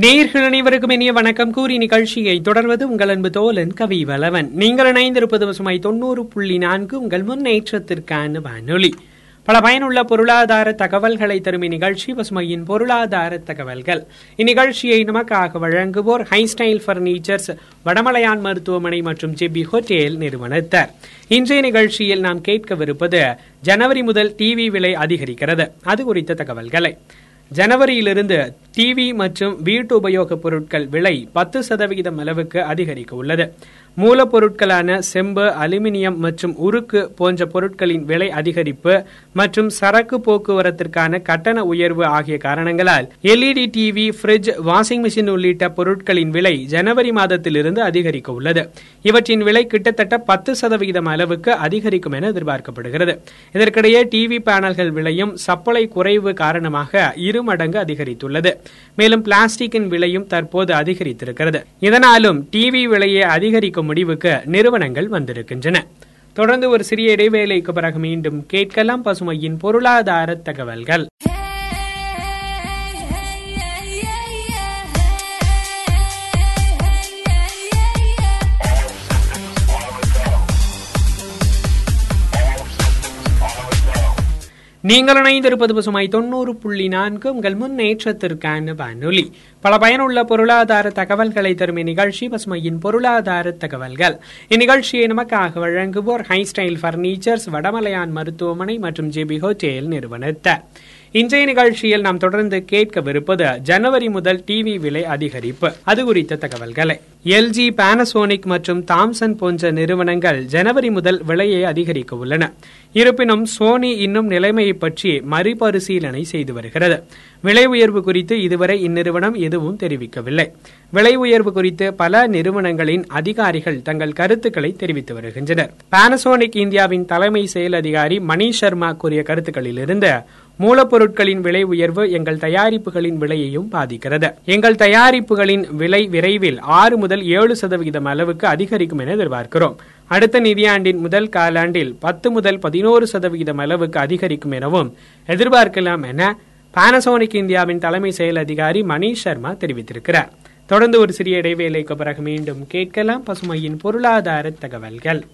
நேர்கள் அனைவருக்கும் இனிய வணக்கம். கூறி நிகழ்ச்சியை தொடர்வது உங்கள் அன்பு தோலன் கவி வலவன் நீங்கள் இணைந்திருப்பது பசுமை தொண்ணூறு புள்ளி நான்கு உங்கள் முன்னேற்றத்திற்கான வானொலி. பல பயனுள்ள பொருளாதார தகவல்களை தரும் இந்நிகழ்ச்சி பசுமையின் பொருளாதார தகவல்கள். இந்நிகழ்ச்சியை நமக்காக வழங்குவோர் ஹைஸ்டைல் பர்னிச்சர்ஸ் வடமலையான் மருத்துவமனை மற்றும் ஜெபி ஹோட்டேல் நிறுவனத்தார். இன்றைய நிகழ்ச்சியில் நாம் கேட்கவிருப்பது ஜனவரி முதல் டிவி விலை அதிகரிக்கிறது. அது குறித்த தகவல்களை. ஜனவரியிலிருந்து டிவி மற்றும் வீட்டு உபயோகப் பொருட்கள் விலை பத்து சதவிகிதம் அளவுக்கு அதிகரிக்க உள்ளது. மூலப்பொருட்களான செம்பு அலுமினியம் மற்றும் உருக்கு போன்ற பொருட்களின் விலை அதிகரிப்பு மற்றும் சரக்கு போக்குவரத்திற்கான கட்டண உயர்வு ஆகிய காரணங்களால் LED TV fridge washing machine உள்ளிட்ட பொருட்களின் விலை ஜனவரி மாதத்திலிருந்து அதிகரிக்க உள்ளது. இவற்றின் விலை கிட்டத்தட்ட பத்து சதவிகிதம் அளவுக்கு அதிகரிக்கும் என எதிர்பார்க்கப்படுகிறது. இதற்கிடையே டிவி பேனல்கள் விலையும் சப்ளை குறைவு காரணமாக இரு மடங்கு அதிகரித்துள்ளது. மேலும் பிளாஸ்டிக்கின் விலையும் தற்போது அதிகரித்திருக்கிறது. இதனாலும் டிவி விலையை அதிகரிக்கும் முடிவுக்கு நிறுவனங்கள் வந்திருக்கின்றன. தொடர்ந்து ஒரு சிறிய இடைவேளைக்கு பிறகு மீண்டும் கேட்கலாம் பசுமையின் பொருளாதார தகவல்கள். நீங்கள் இணைந்திருப்பது பசுமை தொண்ணூறு புள்ளி நான்கு. உங்கள் முன்னேற்றத்திற்கான வானொலி. பல பயனுள்ள பொருளாதார தகவல்களை தரும் இந்நிகழ்ச்சி பசுமையின் பொருளாதார தகவல்கள். இந்நிகழ்ச்சியை நமக்காக வழங்குவோர் ஹைஸ்டைல் பர்னிச்சர்ஸ் வடமலையான் மருத்துவமனை மற்றும் ஜிபி ஹோட்டேல் நிறுவனத்தார் இன்றைய நிகழ்ச்சியில் நாம் தொடர்ந்து கேட்கவிருப்பது ஜனவரி முதல் டிவி விலை அதிகரிப்பு. அது குறித்த தகவல்களை. எல்ஜி பானசோனிக் மற்றும் தாம்சன் போன்ற நிறுவனங்கள் ஜனவரி முதல் விலையை அதிகரிக்க உள்ளன. இருப்பினும் சோனி இன்னும் நிலைமையை பற்றி மறுபரிசீலனை செய்து வருகிறது. விலை உயர்வு குறித்து இதுவரை இந்நிறுவனம் எதுவும் தெரிவிக்கவில்லை. விலை உயர்வு குறித்து பல நிறுவனங்களின் அதிகாரிகள் தங்கள் கருத்துக்களை தெரிவித்து வருகின்றனர். பானசோனிக் இந்தியாவின் தலைமை செயல் அதிகாரி மணி சர்மா கூறிய கருத்துக்களிலிருந்து மூலப்பொருட்களின் விலை உயர்வு எங்கள் தயாரிப்புகளின் விலையையும் பாதிக்கிறது. எங்கள் தயாரிப்புகளின் விலை விரைவில் ஆறு முதல் ஏழு சதவிகிதம் அளவுக்கு அதிகரிக்கும் என எதிர்பார்க்கிறோம். அடுத்த நிதியாண்டின் முதல் காலாண்டில் பத்து முதல் பதினோரு சதவிகிதம் அளவுக்கு அதிகரிக்கும் எனவும் எதிர்பார்க்கலாம் என பானசோனிக் இந்தியாவின் தலைமை செயல் அதிகாரி மணிஷ் சர்மா தெரிவித்திருக்கிறார். தொடர்ந்து ஒரு சிறிய இடைவேளைக்கு பிறகு மீண்டும் கேட்கலாம் பசுமையின் பொருளாதார தகவல்கள்.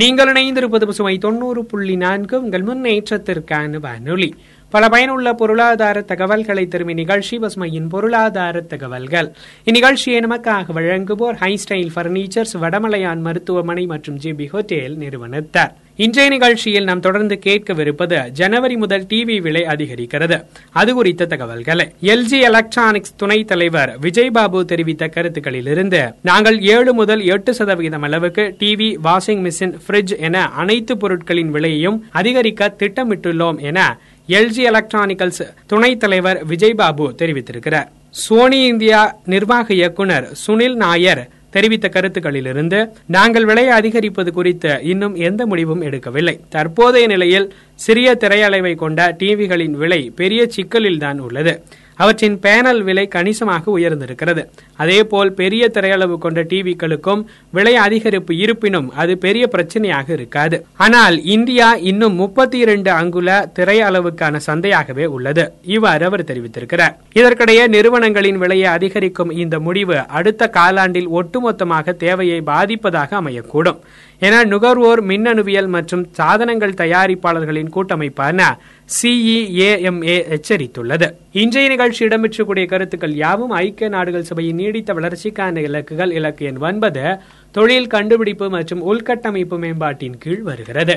நீங்கள் இணைந்திருப்பது பசுமை தொண்ணூறு புள்ளி நான்கு. உங்கள் முன்னேற்றத்திற்கான வானொலி. பல பயனுள்ள பொருளாதார தகவல்களை தரும் இந்நிகழ்ச்சி பசுமையின் பொருளாதார தகவல்கள். இந்நிகழ்ச்சியை நமக்காக வழங்குவோர் ஹை ஸ்டைல் பர்னிச்சர்ஸ் வடமலையான் மருத்துவமனை மற்றும் ஜிபி ஹோட்டேல் நிறுவனத்தார். இன்றைய நிகழ்ச்சியில் நாம் தொடர்ந்து கேட்கவிருப்பது ஜனவரி முதல் டிவி விலை அதிகரிக்கிறது. அது குறித்த தகவல்களை எல்ஜி எலக்ட்ரானிக்ஸ் துணைத் தலைவர் விஜய்பாபு தெரிவித்த கருத்துக்களிலிருந்து நாங்கள் ஏழு முதல் எட்டு சதவிகிதம் அளவுக்கு டிவி வாஷிங் மிஷின் பிரிட்ஜ் என அனைத்து பொருட்களின் விலையையும் அதிகரிக்க திட்டமிட்டுள்ளோம் என எல்ஜி எலக்ட்ரானிக்கல்ஸ் துணைத் தலைவர் விஜய்பாபு தெரிவித்திருக்கிறார். சோனி இந்தியா நிர்வாக இயக்குனர் சுனில் நாயர் தெரிவித்த கருத்துக்களிலிருந்து நாங்கள் விலையை அதிகரிப்பது குறித்து இன்னும் எந்த முடிவும் எடுக்கவில்லை. தற்போதைய நிலையில் சிறிய திரையளவை கொண்ட டிவிகளின் விலை பெரிய சிக்கலில்தான் உள்ளது. அவற்றின் பேனல் விலை கணிசமாக உயர்ந்திருக்கிறது. அதேபோல் பெரிய திரையளவு கொண்ட டிவிக்களுக்கும் விலை அதிகரிப்பு இருப்பினும் அது பெரிய பிரச்சனையாக இருக்காது. ஆனால் இந்தியா இன்னும் முப்பத்தி இரண்டு அங்குல திரையளவுக்கான சந்தையாகவே உள்ளது. இவ்வாறு அவர் தெரிவித்திருக்கிறார். இதற்கிடையே நிறுவனங்களின் விலையை அதிகரிக்கும் இந்த முடிவு அடுத்த காலாண்டில் ஒட்டுமொத்தமாக தேவையை பாதிப்பதாக அமையக்கூடும். என நுகர்வோர் மின்னணுவியல் மற்றும் சாதனங்கள் தயாரிப்பாளர்களின் கூட்டமைப்பான சிஇஏஎம்ஏ எச்சரித்துள்ளது இன்றைய நிகழ்ச்சி இடம்பெற்றக்கூடிய கருத்துக்கள் யாவும்? ஐக்கிய நாடுகள் சபையின் நீடித்த வளர்ச்சிக்கான இலக்குகள் இலக்கு எண் ஒன்பது தொழில் கண்டுபிடிப்பு மற்றும் உள்கட்டமைப்பு மேம்பாட்டின் கீழ் வருகிறது.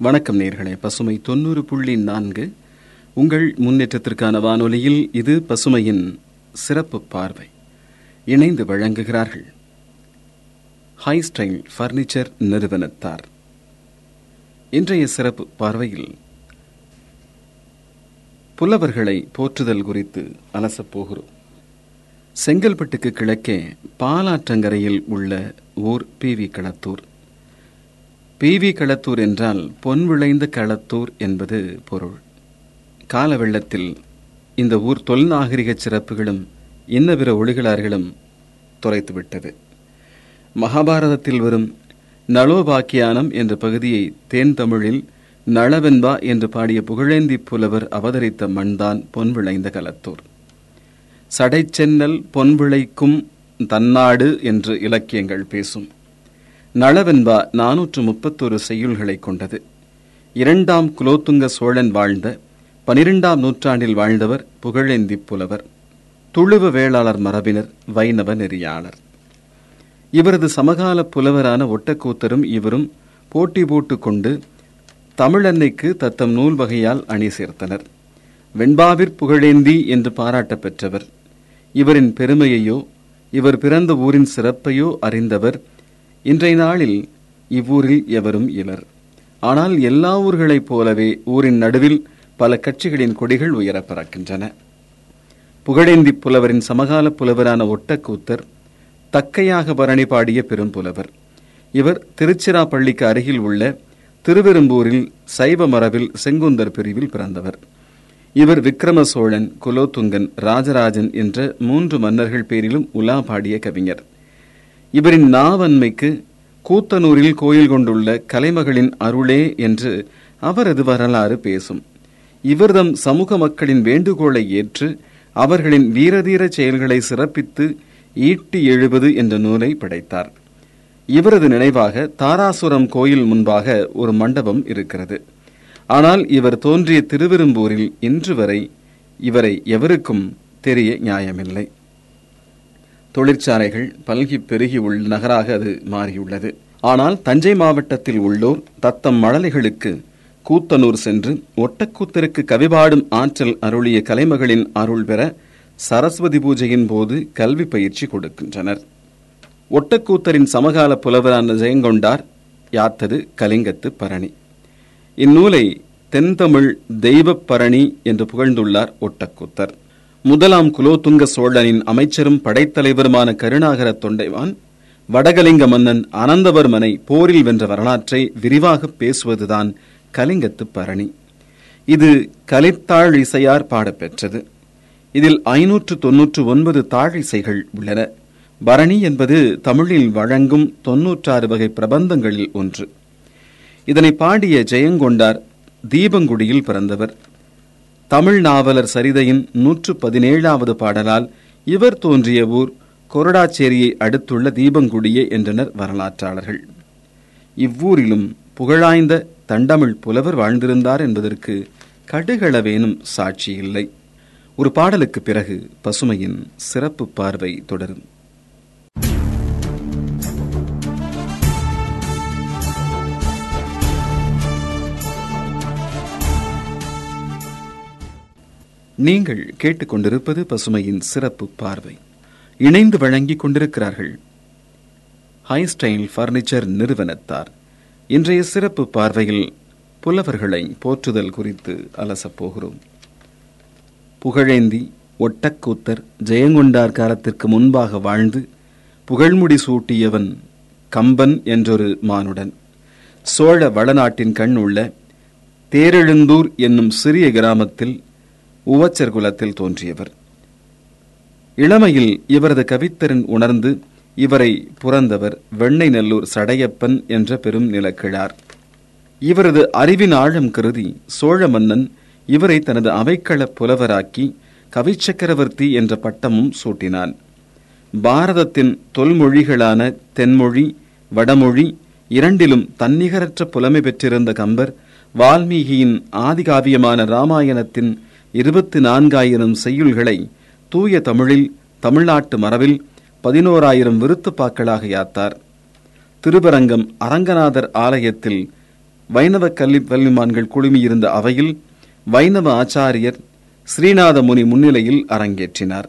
வணக்கம் நேர்களே. பசுமை தொண்ணூறு புள்ளி நான்கு. உங்கள் முன்னேற்றத்திற்கான வானொலியில் இது பசுமையின் சிறப்பு பார்வை. இணைந்து வழங்குகிறார்கள். ஹை ஸ்டைல் ஃபர்னிச்சர் நிறுவனத்தார். இன்றைய சிறப்பு பார்வையில் புலவர்களை போற்றுதல் குறித்து அலசப் போகிறோம். செங்கல்பட்டுக்கு கிழக்கே பாலாற்றங்கரையில் உள்ள ஊர் P V Kalathur P V Kalathur என்றால் பொன் விளைந்த களத்தூர் என்பது பொருள். கால வெள்ளத்தில் இந்த ஊர் தொல்நாகரிக சிறப்புகளும் இன்ன பிற ஒளிகளார்களும் துரைத்துவிட்டது. மகாபாரதத்தில் வரும் நளோபாக்கியானம் என்ற பகுதியை தேன் தமிழில் நளவென்பா என்று பாடிய புகழேந்தி புலவர் அவதரித்த மண்தான் பொன் விளைந்த களத்தூர். சடைச்சென்னல் பொன் விளைக்கும் தன்னாடு என்று இலக்கியங்கள் பேசும். நளவென்பா நானூற்று முப்பத்தொரு செய்யுள்களை கொண்டது. இரண்டாம் குலோத்துங்க சோழன் வாழ்ந்த பனிரெண்டாம் நூற்றாண்டில் வாழ்ந்தவர் புகழேந்தி புலவர் துளுவ வேளாளர் மரபினர் வைணவ நெறியாளர். இவரது சமகால புலவரான ஒட்டக்கூத்தரும் இவரும் போட்டி போட்டுக் கொண்டு தமிழன்னைக்கு தத்தம் நூல் வகையால் அணி சேர்த்தனர். வெண்பாவிற் புகழேந்தி என்று பாராட்ட பெற்றவர். இவரின் பெருமையையோ இவர் பிறந்த ஊரின் சிறப்பையோ அறிந்தவர் இன்றைய நாளில் இவ்வூரில் எவரும் இலர். ஆனால் எல்லா ஊர்களைப் போலவே ஊரின் நடுவில் பல கட்சிகளின் கொடிகள் உயரப் பறக்கின்றன. புகழேந்தி புலவரின் சமகால புலவரான ஒட்டக்கூத்தர் தக்கையாக பரணி பாடிய பெரும் புலவர். இவர் திருச்சிராப்பள்ளிக்கு அருகில் உள்ள திருவெரும்பூரில் சைவ மரபில் செங்குந்தர் பிரிவில் பிறந்தவர். இவர் விக்ரம சோழன் குலோத்துங்கன் ராஜராஜன் என்ற மூன்று மன்னர்கள் பேரிலும் உலா பாடிய கவிஞர். இவரின் நாவன்மைக்கு கூத்தனூரில் கோயில் கொண்டுள்ள கலைமகளின் அருளே என்று அவரது வரலாறு பேசும். இவர்தம் சமூக மக்களின் வேண்டுகோளை ஏற்று அவர்களின் வீரதீர செயல்களை சிறப்பித்து ஈட்டி எழுபது என்ற நூலை படைத்தார். இவரது நினைவாக தாராசுரம் கோயில் முன்பாக ஒரு மண்டபம் இருக்கிறது. ஆனால் இவர் தோன்றிய திருவெரும்பூரில் இன்று வரை இவரை எவருக்கும் தெரிய நியாயமில்லை. தொழிற்சாலைகள் பல்கி பெருகி உள்ள நகராக அது மாறியுள்ளது. ஆனால் தஞ்சை மாவட்டத்தில் உள்ளோர் தத்தம் மழலைகளுக்கு கூத்தனூர் சென்று ஒட்டக்கூத்தருக்கு கவிபாடும் ஆற்றல் அருளிய கலைமகளின் அருள் பெற சரஸ்வதி பூஜையின் போது கல்வி பயிற்சி கொடுக்கின்றனர். ஒட்டக்கூத்தரின் சமகால புலவரான ஜெயங்கொண்டார் யாத்தது கலிங்கத்து பரணி. இந்நூலை தென்தமிழ் தெய்வப் பரணி என்று புகழ்ந்துள்ளார் ஒட்டக்கூத்தர். முதலாம் குலோத்துங்க சோழனின் அமைச்சரும் படைத்தலைவருமான கருணாகர தொண்டைவான் வடகலிங்க மன்னன் அனந்தவர்மனை போரில் வென்ற வரலாற்றை விரிவாக பேசுவதுதான் கலிங்கத்து பரணி. இது கலித்தாழ் இசையார் பாடப்பெற்றது. இதில் ஐநூற்று தொன்னூற்று ஒன்பது தாழிசைகள் உள்ளன. பரணி என்பது தமிழில் வழங்கும் தொன்னூற்றாறு வகை பிரபந்தங்களில் ஒன்று. இதனை பாடிய ஜெயங்கொண்டார் தீபங்குடியில் பிறந்தவர். தமிழ் நாவலர் சரிதையின் நூற்று பதினேழாவது பாடலால் இவர் தோன்றிய ஊர் கொரடாச்சேரியை அடுத்துள்ள தீபங்குடியே என்றனர் வரலாற்றாளர்கள். இவ்வூரிலும் புகழாய்ந்த தண்டமிழ் புலவர் வாழ்ந்திருந்தார் என்பதற்கு கடுகளவேனும் சாட்சி இல்லை ஒரு பாடலுக்கு பிறகு பசுமையின் சிறப்பு பார்வை தொடரும். நீங்கள் கேட்டுக்கொண்டிருப்பது பசுமையின் சிறப்பு பார்வை. இணைந்து வழங்கிக் கொண்டிருக்கிறார்கள். ஹைஸ்டைல் பர்னிச்சர் நிறுவனத்தார். இன்றைய சிறப்பு பார்வையில் புலவர்களை போற்றுதல் குறித்து அலசப் போகிறோம். புகழேந்தி ஒட்டக்கூத்தர் ஜெயங்கொண்டார் காலத்திற்கு முன்பாக வாழ்ந்து புகழ்முடி சூட்டியவன் கம்பன் என்றொரு மானுடன் சோழ வளநாட்டின் கண் உள்ள தேரெழுந்தூர் என்னும் சிறிய கிராமத்தில் உவச்சர் குலத்தில் தோன்றியவர். இளமையில் இவரது கவித்திறன் உணர்ந்து இவரை புறந்தவர் வெண்ணை நல்லூர் சடையப்பன் என்ற பெரும் நிலக்கிழார். இவரது அறிவின் ஆழம் கருதி சோழ மன்னன் இவரை தனது அவைக்கள புலவராக்கி கவிச்சக்கரவர்த்தி என்ற பட்டமும் சூட்டினான். பாரதத்தின் தொல்மொழிகளான தென்மொழி வடமொழி இரண்டிலும் தன்னிகரற்ற புலமை பெற்றிருந்த கம்பர் வால்மீகியின் ஆதிகாவியமான ராமாயணத்தின் இருபத்தி நான்காயிரம் செய்யுள்களை தூய தமிழில் தமிழ்நாட்டு மரபில் பதினோராயிரம் விருத்துப்பாக்களாக யாத்தார். திருவரங்கம் அரங்கநாதர் ஆலயத்தில் வைணவ கல்வி வல்லிமான்கள் குழுமியிருந்த அவையில் வைணவ ஆச்சாரியர் ஸ்ரீநாத முனி முன்னிலையில் அரங்கேற்றினார்.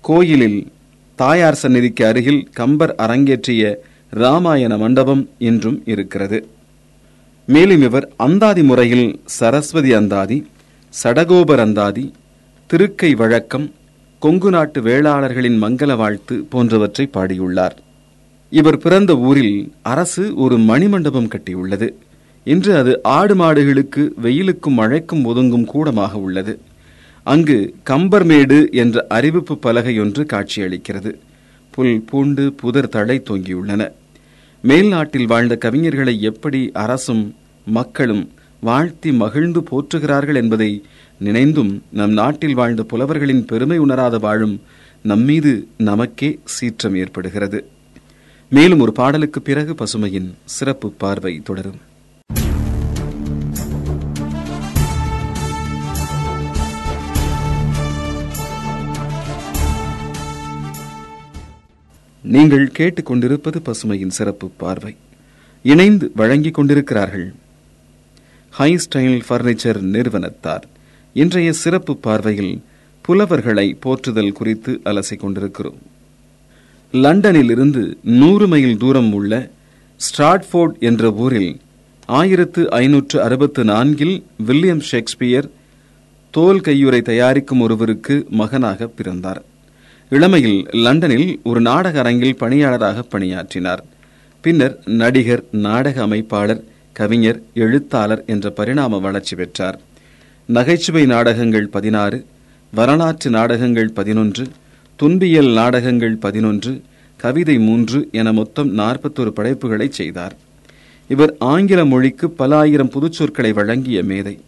கோயிலில் தாயார் சந்நிதிக்கு அருகில் கம்பர் அரங்கேற்றிய ராமாயண மண்டபம் இன்றும் இருக்கிறது. மேலும் இவர் அந்தாதி முறையில் சரஸ்வதி அந்தாதி சடகோபர் அந்தாதி திருக்கை வழக்கம் கொங்கு நாட்டு வேளாளர்களின் மங்கள வாழ்த்து போன்றவற்றை பாடியுள்ளார். இவர் பிறந்த ஊரில் அரசு ஒரு மணிமண்டபம் கட்டியுள்ளது. இன்று அது ஆடு மாடுகளுக்கு வெயிலுக்கும் மழைக்கும் ஒதுங்கும் கூடமாக உள்ளது. அங்கு கம்பர்மேடு என்ற அறிவிப்பு பலகையொன்று காட்சியளிக்கிறது. புல் பூண்டு புதர் தழை தொங்கியுள்ளன. மேல்நாட்டில் வாழ்ந்த கவிஞர்களை எப்படி அரசும் மக்களும் வாழ்த்தி மகிழ்ந்து போற்றுகிறார்கள் என்பதை நினைந்தும் நம் நாட்டில் வாழ்ந்த புலவர்களின் பெருமை உணராத வாழும் நம்மீது நமக்கே சீற்றம் ஏற்படுகிறது. மேலும் ஒரு பாடலுக்கு பிறகு பசுமையின் சிறப்பு பார்வை தொடரும். நீங்கள் கேட்டுக்கொண்டிருப்பது பசுமையின் சிறப்பு பார்வை. இணைந்து வழங்கிக் கொண்டிருக்கிறார்கள் ஹை ஸ்டைல் பர்னிச்சர் நிறுவனத்தார். இன்றைய சிறப்பு பார்வையில் புலவர்களை போற்றுதல் குறித்து அலசிக் கொண்டிருக்கிறோம். லண்டனில் இருந்து நூறு மைல் தூரம் உள்ள ஸ்ட்ராட்ஃபோர்ட் என்ற ஊரில் ஆயிரத்து ஐநூற்று அறுபத்து நான்கில் வில்லியம் ஷேக்ஸ்பியர் தோல் கையுறை தயாரிக்கும் ஒருவருக்கு மகனாக பிறந்தார். இளமையில் லண்டனில் ஒரு நாடக அரங்கில் பணியாளராக பணியாற்றினார். பின்னர் நடிகர் நாடக அமைப்பாளர் கவிஞர் எழுத்தாளர் என்ற பரிணாம வளர்ச்சி பெற்றார். நகைச்சுவை நாடகங்கள் பதினாறு வரலாற்று நாடகங்கள் பதினொன்று துன்பியல் நாடகங்கள் பதினொன்று கவிதை மூன்று என மொத்தம் நாற்பத்தொரு படைப்புகளை செய்தார். இவர் ஆங்கில மொழிக்கு பல ஆயிரம் புதுச்சொற்களை வழங்கிய மேதை.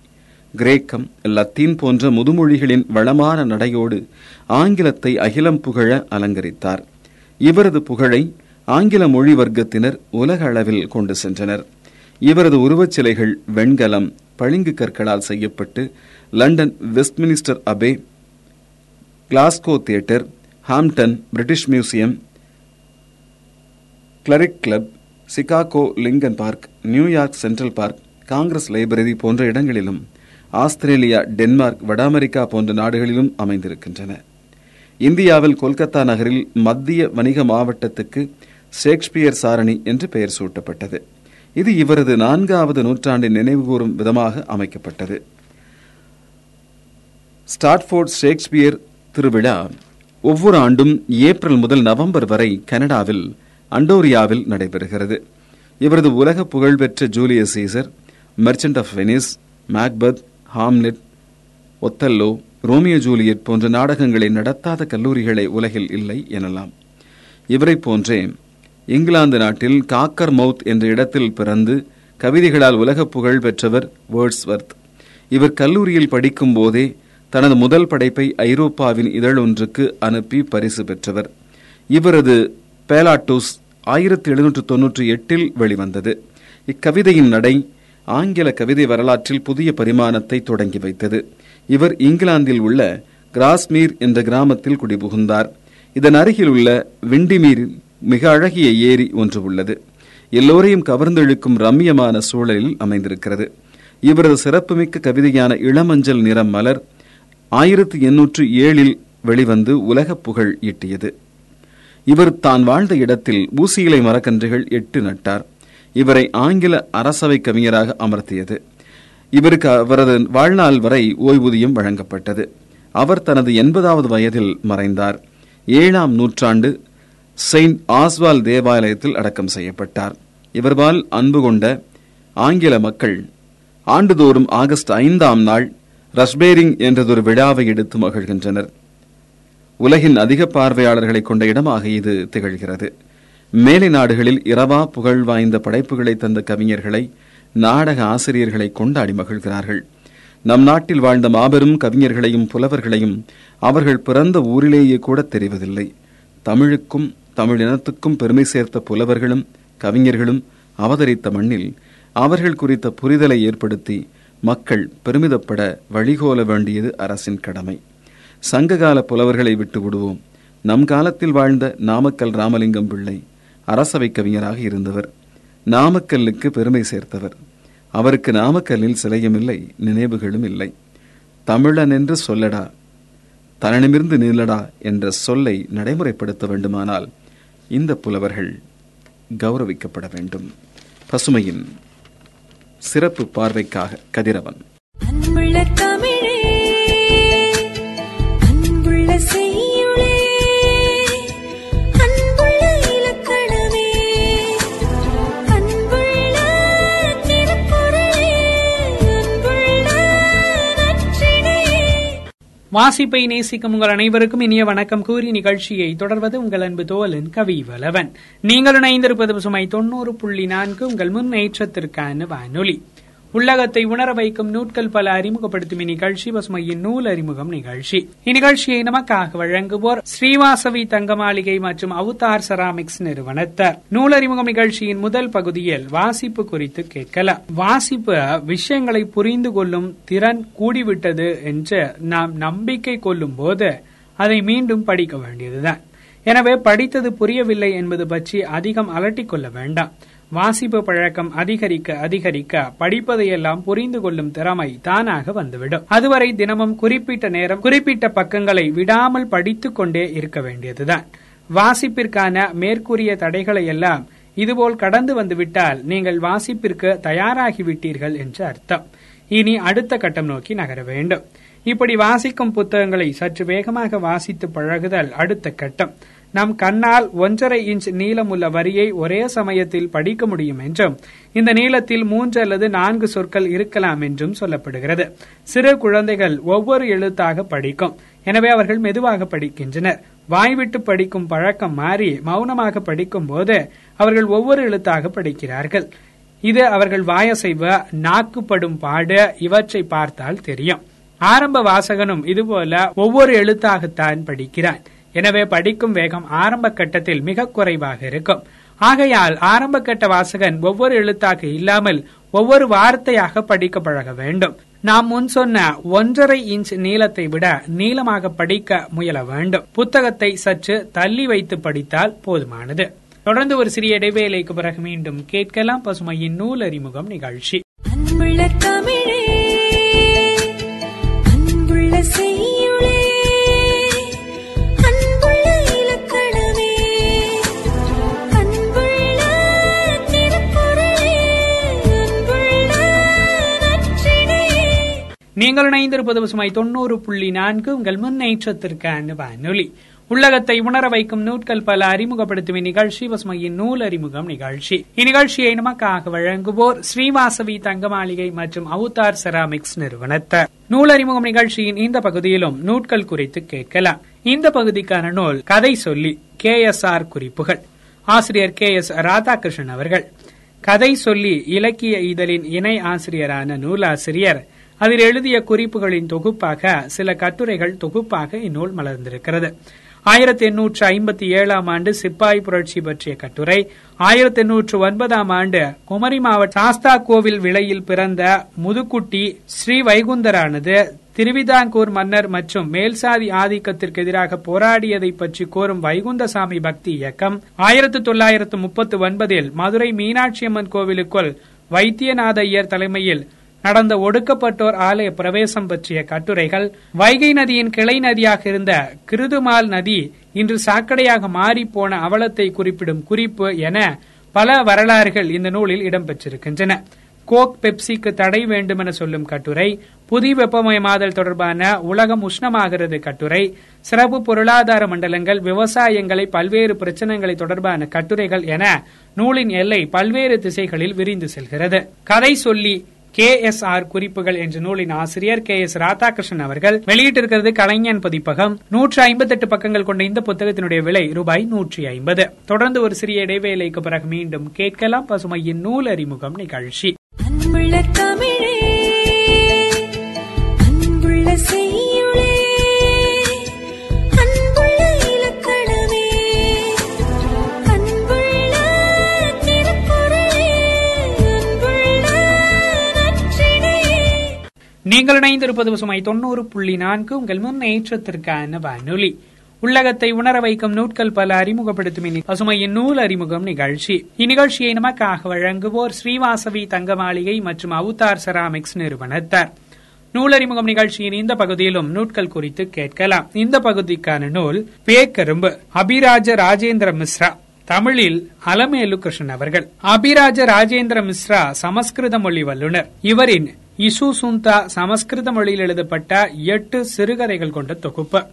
கிரேக்கம் லத்தீன் போன்ற முதுமொழிகளின் வளமான நடையோடு ஆங்கிலத்தை அகிலம் புகழ அலங்கரித்தார். இவரது புகழை ஆங்கில மொழி வர்க்கத்தினர் உலக அளவில் கொண்டு சென்றனர். இவரது உருவச்சிலைகள் வெண்கலம் பளிங்கு கற்களால் செய்யப்பட்டு London Westminster Abbey Glasgow theatre Hampton British museum cleric club Chicago Lincoln park New York central park Congress library போன்ற இடங்களிலும் ஆஸ்திரேலியா டென்மார்க் வட அமெரிக்கா போன்ற நாடுகளிலும் அமைந்திருக்கின்றன. இந்தியாவில் கொல்கத்தா நகரில் மத்திய வணிக மாவட்டத்துக்கு ஷேக்ஸ்பியர் சாரணி என்று பெயர் சூட்டப்பட்டது. இது இவரது நான்காவது நூற்றாண்டின் நினைவுகூரும் விதமாக அமைக்கப்பட்டது. ஸ்டாட்ஃபோர்ட் ஷேக்ஸ்பியர் திருவிழா ஒவ்வொரு ஆண்டும் ஏப்ரல் முதல் நவம்பர் வரை கனடாவில் அண்டோரியாவில் நடைபெறுகிறது. இவரது உலக புகழ்பெற்ற Julius Caesar merchant of Venice Macbeth Hamlet Othello Romeo Juliet போன்ற நாடகங்களை நடத்தாத கல்லூரிகளை உலகில் இல்லை எனலாம். இவரைப் போன்றே இங்கிலாந்து நாட்டில் காக்கர் மவுத் என்ற இடத்தில் பிறந்து கவிதைகளால் உலக புகழ் பெற்றவர் வேர்ட்ஸ்வர்த். இவர் கல்லூரியில் படிக்கும் போதே தனது முதல் படைப்பை ஐரோப்பாவின் இதழ் ஒன்றுக்கு அனுப்பி பரிசு பெற்றவர். இவரது பேலாட்டூஸ் ஆயிரத்தி எழுநூற்று தொன்னூற்றி எட்டில் வெளிவந்தது. இக்கவிதையின் நடை ஆங்கில கவிதை வரலாற்றில் புதிய பரிமாணத்தை தொடங்கி வைத்தது. இவர் இங்கிலாந்தில் உள்ள கிராஸ்மீர் என்ற கிராமத்தில் குடிபுகுந்தார். இதன் அருகில் உள்ள விண்டிமீரில் மிக அழகிய ஏரி ஒன்று உள்ளது. எல்லோரையும் கவர்ந்தெழுக்கும் ரம்யமான சூழலில் அமைந்திருக்கிறது. இவரது சிறப்புமிக்க கவிதையான இளமஞ்சள் நிறம் மலர் ஆயிரத்தி எண்ணூற்று ஏழில் வெளிவந்து உலக புகழ் ஈட்டியது. இவர் தான் வாழ்ந்த இடத்தில் ஊசியிலை மரக்கன்றுகள் எட்டு நட்டார். இவரை ஆங்கில அரசவை கவிஞராக அமர்த்தியது. இவருக்கு அவரது வாழ்நாள் வரை ஓய்வூதியம் வழங்கப்பட்டது. அவர் தனது எண்பதாவது வயதில் மறைந்தார். ஏழாம் நூற்றாண்டு செயின்ட் ஆஸ்வால் தேவாலயத்தில் அடக்கம் செய்யப்பட்டார். இவர்பால் அன்பு கொண்ட ஆங்கில மக்கள் ஆண்டுதோறும் ஆகஸ்ட் ஐந்தாம் நாள் ரஷ்பேரிங் என்றதொரு விழாவை எடுத்து மகிழ்கின்றனர். உலகின் அதிக பார்வையாளர்களை கொண்ட இடமாக இது திகழ்கிறது. மேலை நாடுகளில் இரவா புகழ் வாய்ந்த படைப்புகளை தந்த கவிஞர்களை நாடக ஆசிரியர்களை கொண்டாடி மகிழ்கிறார்கள். நம் நாட்டில் வாழ்ந்த மாபெரும் கவிஞர்களையும் புலவர்களையும் அவர்கள் பிறந்த ஊரிலேயே கூட தெரிவதில்லை. தமிழுக்கும் தமிழ் இனத்துக்கும் பெருமை சேர்த்த புலவர்களும் கவிஞர்களும் அவதரித்த மண்ணில் அவர்கள் குறித்த புரிதலை ஏற்படுத்தி மக்கள் பெருமிதப்பட வழிகோல வேண்டியது அரசின் கடமை. சங்ககால புலவர்களை விட்டு விடுவோம். நம் காலத்தில் வாழ்ந்த நாமக்கல் ராமலிங்கம் பிள்ளை அரசவை கவிஞராக இருந்தவர். நாமக்கல்லுக்கு பெருமை சேர்த்தவர். அவருக்கு நாமக்கல்லில் சிலையும் இல்லை நினைவுகளும் இல்லை. தமிழன் என்று சொல்லடா தனனிமிருந்து நில்லடா என்ற சொல்லை நடைமுறைப்படுத்த வேண்டுமானால் இந்த புலவர்கள் கௌரவிக்கப்பட வேண்டும். பசுமையின் சிறப்பு பார்வைக்காக கதிரவன். அன்புள்ள தமிழே வாசிப்பை நேசிக்கும் உங்கள் அனைவருக்கும் இனிய வணக்கம். கூறி நிகழ்ச்சியை தொடர்வது உங்கள் அன்பு தோலன் கவி வலவன் நீங்கள் இணைந்திருப்பது சுமை தொண்ணூறு புள்ளி நான்கு உங்கள் முன்னேற்றத்திற்கான வானொலி. உள்ளகத்தை உணர வைக்கும் நூட்கள் பல அறிமுகப்படுத்தும் இந்நிகழ்ச்சி பசுமையின் நூல் அறிமுகம் நிகழ்ச்சி. இந்நிகழ்ச்சியை நமக்காக வழங்குவோர் ஸ்ரீவாசவி தங்க மாளிகை மற்றும் அவுதார் செராமிக்ஸ் நிறுவனத்தார். நூல் அறிமுகம் நிகழ்ச்சியின் முதல் பகுதியில் வாசிப்பு குறித்து கேட்கலாம். வாசிப்பு விஷயங்களை புரிந்து கொள்ளும் திறன் கூடிவிட்டது என்று நாம் நம்பிக்கை கொள்ளும் போது அதை மீண்டும் படிக்க வேண்டியதுதான். எனவே படித்தது புரியவில்லை என்பது பற்றி அதிகம் அலட்டிக்கொள்ள வேண்டாம். வாசிப்பு பழக்கம் அதிகரிக்க அதிகரிக்க படிப்பதையெல்லாம் புரிந்து கொள்ளும் திறமை தானாக வந்துவிடும். அதுவரை தினமும் குறிப்பிட்ட நேரம் குறிப்பிட்ட பக்கங்களை விடாமல் படித்துக் கொண்டே இருக்க வேண்டியதுதான். வாசிப்பிற்கான மேற்கூறிய தடைகளை எல்லாம் இதுபோல் கடந்து வந்துவிட்டால் நீங்கள் வாசிப்பிற்கு தயாராகிவிட்டீர்கள் என்று அர்த்தம். இனி அடுத்த கட்டம் நோக்கி நகர வேண்டும். இப்படி வாசிக்கும் புத்தகங்களை சற்று வேகமாக வாசித்து பழகுதல் அடுத்த கட்டம். நம் கண்ணால் ஒன்றரை இன்ச் நீளமுள்ள வரியை ஒரே சமயத்தில் படிக்க முடியும் என்றும் இந்த நீளத்தில் மூன்று அல்லது நான்கு சொற்கள் இருக்கலாம் என்றும் சொல்லப்படுகிறது. சிறு குழந்தைகள் ஒவ்வொரு எழுத்தாக படிக்கும். எனவே அவர்கள் மெதுவாக படிக்கின்றனர். வாய்விட்டு படிக்கும் பழக்கம் மாறி மௌனமாக படிக்கும் போது அவர்கள் ஒவ்வொரு எழுத்தாக படிக்கிறார்கள். இது அவர்கள் வாயசைவ நாக்குப்படும் பாடு இவற்றை பார்த்தால் தெரியும். ஆரம்ப வாசகனும் இதுபோல ஒவ்வொரு எழுத்தாகத்தான் படிக்கிறான். எனவே படிக்கும் வேகம் ஆரம்ப கட்டத்தில் மிக குறைவாக இருக்கும். ஆகையால் ஆரம்ப கட்ட வாசகன் ஒவ்வொரு எழுத்தாக இல்லாமல் ஒவ்வொரு வார்த்தையாக படிக்க பழக வேண்டும். நாம் முன் சொன்ன ஒன்றரை இன்ச் நீளத்தை விட நீளமாக படிக்க முயல வேண்டும். புத்தகத்தை சற்று தள்ளி வைத்து படித்தால் போதுமானது. தொடர்ந்து ஒரு சிறிய இடைவேளைக்கு பிறகு மீண்டும் கேட்கலாம் பசுமையின் நூல் அறிமுகம் நிகழ்ச்சி தமிழே நீங்கள் இணைந்திருப்பது பசுமை தொண்ணூறு புள்ளி நான்கு உங்கள் முன்னேற்றத்திற்கான வானொலி. உள்ளகத்தை உணர வைக்கும் நூட்கள் பல அறிமுகப்படுத்தும் இந்நிகழ்ச்சி பசுமையின் நூல் அறிமுகம் நிகழ்ச்சி. இந்நிகழ்ச்சியை நமக்காக வழங்குவோர் ஸ்ரீவாசவி தங்க மாளிகை மற்றும் அவுதார் செராமிக்ஸ் நிறுவனத்தார் நூல் அறிமுகம் நிகழ்ச்சியின் இந்த பகுதியிலும் நூட்கள் குறித்து கேட்கலாம். இந்த பகுதிக்கான நூல் கதை சொல்லி கே எஸ் ஆர் குறிப்புகள். ஆசிரியர் கே எஸ் ராதாகிருஷ்ணன் அவர்கள். கதை சொல்லி இலக்கிய இதழின் இணை ஆசிரியரான நூலாசிரியர் அதில் எழுதிய குறிப்புகளின் தொகுப்பாக சில கட்டுரைகள் தொகுப்பாக இந்நூல் மலர்ந்திருக்கிறது. ஆயிரத்தி எண்ணூற்று ஐம்பத்தி ஏழாம் ஆண்டு சிப்பாய் புரட்சி பற்றிய கட்டுரை. ஆயிரத்தி எண்ணூற்று ஒன்பதாம் ஆண்டு குமரி மாவட்ட சாஸ்தா கோவில் விலையில் பிறந்த முதுக்குட்டி ஸ்ரீ வைகுந்தரானது திருவிதாங்கூர் மன்னர் மற்றும் மேல்சாதி ஆதிக்கத்திற்கு எதிராக போராடியதை பற்றி கோரும் வைகுந்தசாமி பக்தி இயக்கம். ஆயிரத்தி தொள்ளாயிரத்து முப்பத்தி ஒன்பதில் மதுரை மீனாட்சியம்மன் கோவிலுக்குள் வைத்தியநாத ஐயர் தலைமையில் நடந்த ஒடுக்கப்பட்டோர் ஆலய பிரவேசம் பற்றிய கட்டுரைகள் வைகை நதியின் கிளை நதியாக இருந்த கிருதுமால் நதி இன்று சாக்கடையாக மாறிப்போன அவலத்தை குறிப்பிடும் குறிப்பு என பல வரலாறுகள் இந்த நூலில் இடம்பெற்றிருக்கின்றன. கோக் பெப்சிக்கு தடை வேண்டும் என சொல்லும் கட்டுரை புதி வெப்பமயமாதல் தொடர்பான உலகம் உஷ்ணமாகிறது கட்டுரை சிறப்பு பொருளாதார மண்டலங்கள் விவசாயங்களை பல்வேறு பிரச்சனைகளை தொடர்பான கட்டுரைகள் என நூலின் எல்லை பல்வேறு திசைகளில் விரிந்து செல்கிறது. கதை சொல்லி கே எஸ் ஆர் குறிப்புகள் என்ற நூலின் ஆசிரியர் கே எஸ் ராதாகிருஷ்ணன் அவர்கள் வெளியிட்டிருக்கிறது கலைஞன் பதிப்பகம். நூற்று ஐம்பத்தி எட்டு பக்கங்கள் கொண்ட இந்த புத்தகத்தினுடைய விலை ரூபாய் நூற்றி ஐம்பது. தொடர்ந்து ஒரு சிறிய இடைவேளைக்கு பிறகு மீண்டும் கேட்கலாம் பசுமையின் நூல் அறிமுகம் நிகழ்ச்சி. அன்புள்ள தமிழே அன்புள்ள நீங்கள் இணைந்திருப்பது பசுமை தொண்ணூறு புள்ளி நான்கு. உங்கள் முன்னேற்றத்திற்கான வானொலி. உள்ளகத்தை உணர வைக்கும் நூட்கள் பல அறிமுகப்படுத்தும் பசுமையின் நூல் அறிமுகம் நிகழ்ச்சி. இந்நிகழ்ச்சியை நமக்காக வழங்குவோர் ஸ்ரீவாசவி தங்க மாளிகை மற்றும் அவுதார் செராமிக்ஸ் நிறுவனத்தார். நூலறிமுகம் நிகழ்ச்சியின் இந்த பகுதியிலும் நூட்கள் குறித்து கேட்கலாம். இந்த பகுதிக்கான நூல் பேக்கரும்பு. அபிராஜ ராஜேந்திர மிஸ்ரா தமிழில் அலமேலு கிருஷ்ணன் அவர்கள். அபிராஜ ராஜேந்திர மிஸ்ரா சமஸ்கிருத மொழி வல்லுநர். இவரின் இசு சுந்தா சமஸ்கிருத மொழியில் எழுதப்பட்ட எட்டு சிறுகதைகள் கொண்ட தொகுப்பு.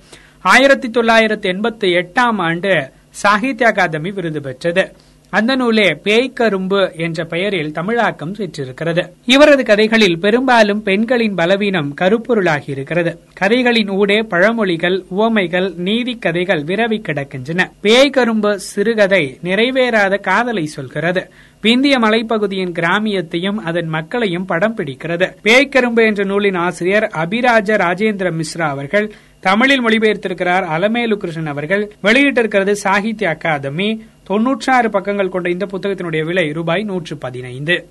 ஆயிரத்தி தொள்ளாயிரத்தி எண்பத்தி எட்டாம் ஆண்டு சாகித்ய அகாதமி விருது பெற்றது. அந்த நூலே பேய்க்கரும்பு என்ற பெயரில் தமிழாக்கம் பெற்றிருக்கிறது இவரது கதைகளில் பெரும்பாலும் பெண்களின் பலவீனம் கருப்பொருளாகி இருக்கிறது. கதைகளின் ஊடே பழமொழிகள் உவமைகள் நீதி கதைகள் விரவி கிடக்கின்றன. பேய்க்கரும்பு சிறுகதை நிறைவேறாத காதலை சொல்கிறது. பிந்திய மலைப்பகுதியின் கிராமியத்தையும் அதன் மக்களையும் படம் பிடிக்கிறது. பேய்க்கரும்பு என்ற நூலின் ஆசிரியர் அபிராஜ ராஜேந்திர மிஸ்ரா அவர்கள் தமிழில் மொழிபெயர்த்திருக்கிறார் அலமேலு கிருஷ்ணன் அவர்கள் வெளியிட்டிருக்கிறது சாகித்ய அகாதமி தொன்னூற்றாறு பக்கங்கள் கொண்ட இந்த புத்தகத்தினுடைய விலை ரூபாய் நூற்று பதினைந்து.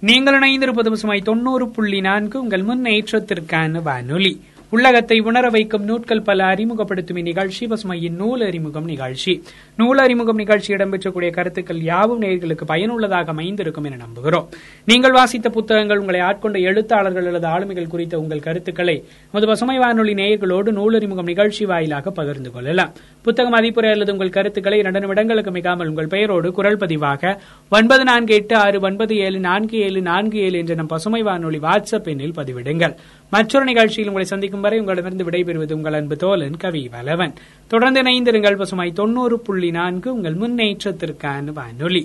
நீங்கள் இணைந்திருப்பது பசுமை தொண்ணூறு புள்ளி நான்கு உங்கள் முன்னேற்றத்திற்கான வானொலி. உள்ளகத்தை உணர வைக்கும் நூட்கள் பல அறிமுகப்படுத்தும் இந்நிகழ்ச்சி. பசுமையின் நூல் அறிமுகம் நிகழ்ச்சி. நூல் அறிமுகம் நிகழ்ச்சி இடம்பெற்றக்கூடிய கருத்துக்கள் யாவும் நேர்களுக்கு பயனுள்ளதாக அமைந்திருக்கும் என நம்புகிறோம். நீங்கள் வாசித்த புத்தகங்கள் உங்களை ஆட்கொண்ட எழுத்தாளர்கள் அல்லது ஆளுமைகள் குறித்த உங்கள் கருத்துக்களை நமது பசுமை வானொலி நேயர்களோடு நூல் அறிமுகம் நிகழ்ச்சி வாயிலாக பகிர்ந்து கொள்ளலாம். புத்தக மதிப்புரை அல்லது உங்கள் கருத்துக்களை இரண்டு நிமிடங்களுக்கு மிகாமல் உங்கள் பெயரோடு குரல் பதிவாக ஒன்பது நான்கு எட்டு ஆறு ஒன்பது ஏழு நான்கு ஏழு நான்கு ஏழு என்ற நம் பசுமை வானொலி வாட்ஸ்அப் எண்ணில் பதிவிடுங்கள். மற்றொரு நிகழ்ச்சியில் உங்களை சந்திக்கும் வரை உங்களிடமிருந்து விடைபெறுவது உங்கள் அன்பு தோலன் கவி வலவன். தொடர்ந்து இணைந்திருங்கள் பசுமை தொண்ணூறு புள்ளி நான்கு உங்கள் முன்னேற்றத்திற்கான வானொலி.